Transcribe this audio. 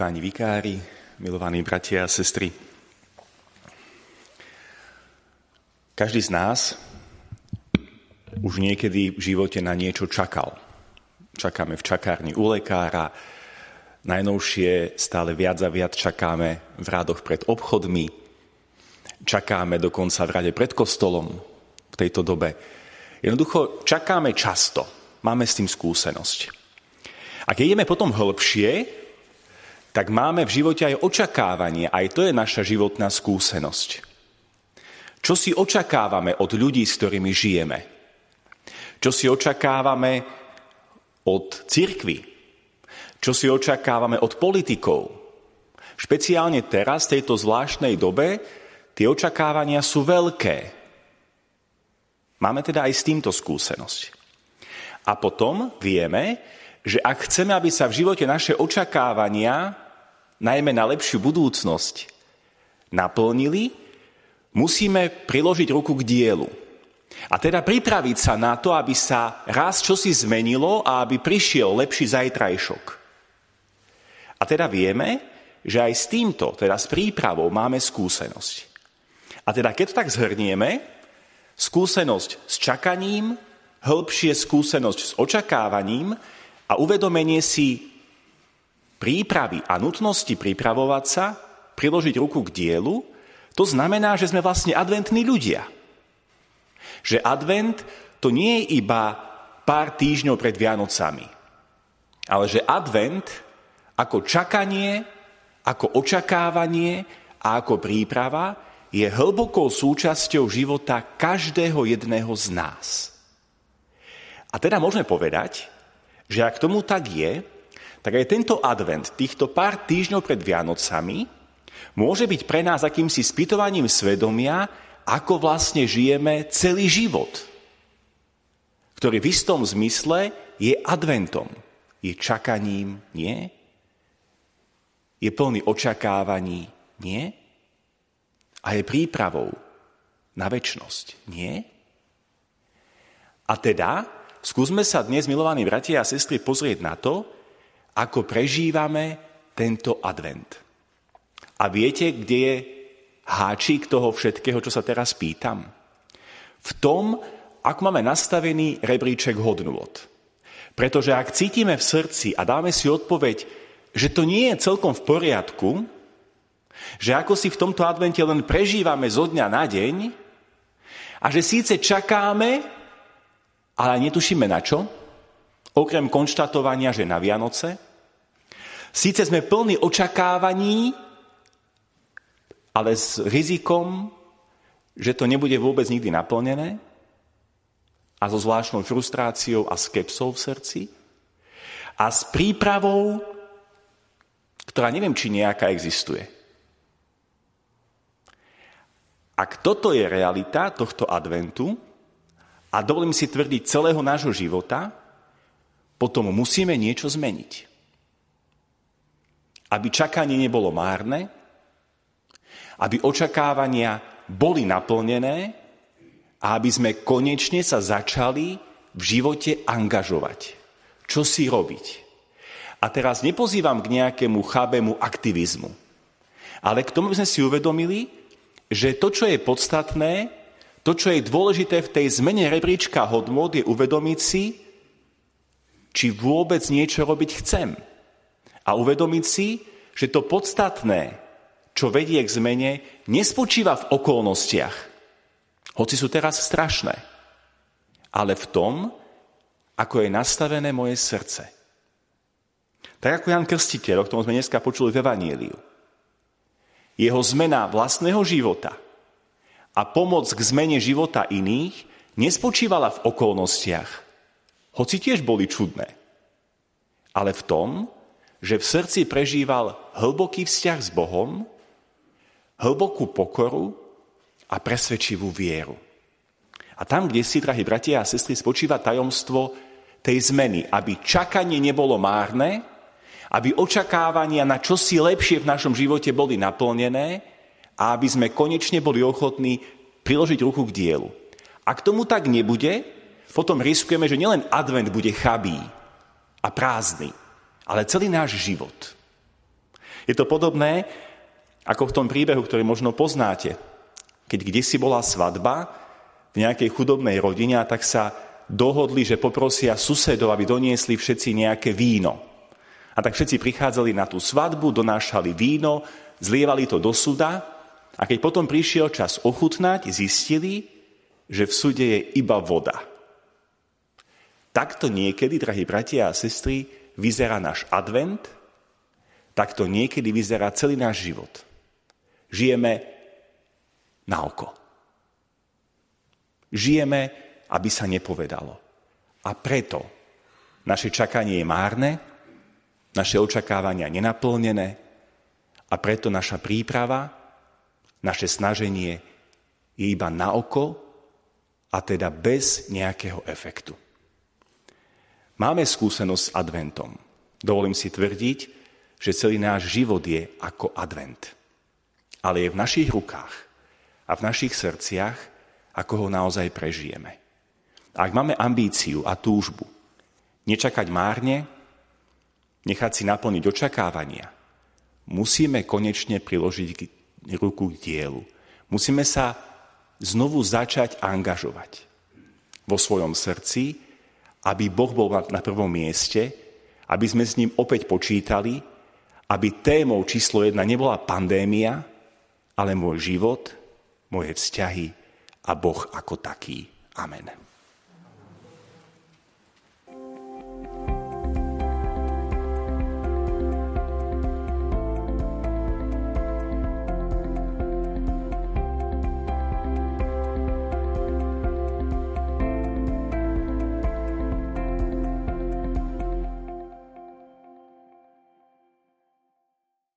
páni vikári, milovaní bratia a sestry. Každý z nás už niekedy v živote na niečo čakal. Čakáme v čakárni u lekára, najnovšie stále viac a viac čakáme v rádoch pred obchodmi, čakáme dokonca v rade pred kostolom v tejto dobe. Jednoducho čakáme často, máme s tým skúsenosť. A keď ideme potom hĺbšie, tak máme v živote aj očakávanie, aj to je naša životná skúsenosť. Čo si očakávame od ľudí, s ktorými žijeme? Čo si očakávame od cirkvy? Čo si očakávame od politikov? Špeciálne teraz, v tejto zvláštnej dobe, tie očakávania sú veľké. Máme teda aj s týmto skúsenosť. A potom vieme, že ak chceme, aby sa v živote naše očakávania, najmä na lepšiu budúcnosť, naplnili, musíme priložiť ruku k dielu. A teda pripraviť sa na to, aby sa raz čosi zmenilo a aby prišiel lepší zajtrajšok. A teda vieme, že aj s týmto, teda s prípravou, máme skúsenosť. A teda keď to tak zhrnieme, skúsenosť s čakaním, hĺbšie skúsenosť s očakávaním, a uvedomenie si prípravy a nutnosti pripravovať sa, priložiť ruku k dielu, to znamená, že sme vlastne adventní ľudia. Že advent to nie je iba pár týždňov pred Vianocami, ale že advent ako čakanie, ako očakávanie a ako príprava je hlbokou súčasťou života každého jedného z nás. A teda môžeme povedať, že ak tomu tak je, tak aj tento advent, týchto pár týždňov pred Vianocami, môže byť pre nás akýmsi spytovaním svedomia, ako vlastne žijeme celý život, ktorý v istom zmysle je adventom, je čakaním, nie? Je plný očakávaní, nie? A je prípravou na väčnosť, nie? A teda skúsme sa dnes, milovaní bratia a sestry, pozrieť na to, ako prežívame tento advent. A viete, kde je háčik toho všetkého, čo sa teraz pýtam? V tom, ako máme nastavený rebríček hodnôt. Pretože ak cítime v srdci a dáme si odpoveď, že to nie je celkom v poriadku, že ako si v tomto advente len prežívame zo dňa na deň a že síce čakáme, ale netušíme na čo, okrem konštatovania, že na Vianoce. Síce sme plní očakávaní, ale s rizikom, že to nebude vôbec nikdy naplnené a so zvláštnou frustráciou a skepsou v srdci a s prípravou, ktorá neviem, či nejaká existuje. Ak toto je realita tohto adventu, a dovolím si tvrdiť celého nášho života, potom musíme niečo zmeniť. Aby čakanie nebolo márne, aby očakávania boli naplnené a aby sme konečne sa začali v živote angažovať. Čo si robiť? A teraz nepozývam k nejakému chabému aktivizmu, ale k tomu by sme si uvedomili, že to, čo je podstatné, to, čo je dôležité v tej zmene rebríčka hodnot, je uvedomiť si, či vôbec niečo robiť chcem. A uvedomiť si, že to podstatné, čo vedie k zmene, nespočíva v okolnostiach, hoci sú teraz strašné, ale v tom, ako je nastavené moje srdce. Tak ako Jan Krstiteľ, o ktorom sme dneska počuli v Evanieliu. Jeho zmena vlastného života – a pomoc k zmene života iných nespočívala v okolnostiach, hoci tiež boli čudné, ale v tom, že v srdci prežíval hlboký vzťah s Bohom, hlbokú pokoru a presvedčivú vieru. A tam, kde si, drahí bratia a sestry, spočíva tajomstvo tej zmeny, aby čakanie nebolo márne, aby očakávania na čosi lepšie v našom živote boli naplnené a aby sme konečne boli ochotní priložiť ruku k dielu. Ak tomu tak nebude, potom riskujeme, že nielen advent bude chabý a prázdny, ale celý náš život. Je to podobné, ako v tom príbehu, ktorý možno poznáte. Keď kde si bola svadba v nejakej chudobnej rodine tak sa dohodli, že poprosia susedov, aby doniesli všetci nejaké víno. A tak všetci prichádzali na tú svadbu, donášali víno, zlievali to do suda a keď potom prišiel čas ochutnať, zistili, že v sude je iba voda. Takto niekedy, drahí bratia a sestry, vyzerá náš advent, takto niekedy vyzerá celý náš život. Žijeme na oko. Žijeme, aby sa nepovedalo. A preto naše čakanie je márne, naše očakávania nenaplnené a preto naša príprava, naše snaženie je iba na oko a teda bez nejakého efektu. Máme skúsenosť s adventom. Dovolím si tvrdiť, že celý náš život je ako advent. Ale je v našich rukách a v našich srdciach, ako ho naozaj prežijeme. A ak máme ambíciu a túžbu nečakať márne, nechať si naplniť očakávania, musíme konečne priložiť ruku k dielu. Musíme sa znovu začať angažovať vo svojom srdci, aby Boh bol na prvom mieste, aby sme s ním opäť počítali, aby témou číslo jedna nebola pandémia, ale môj život, moje vzťahy a Boh ako taký. Amen.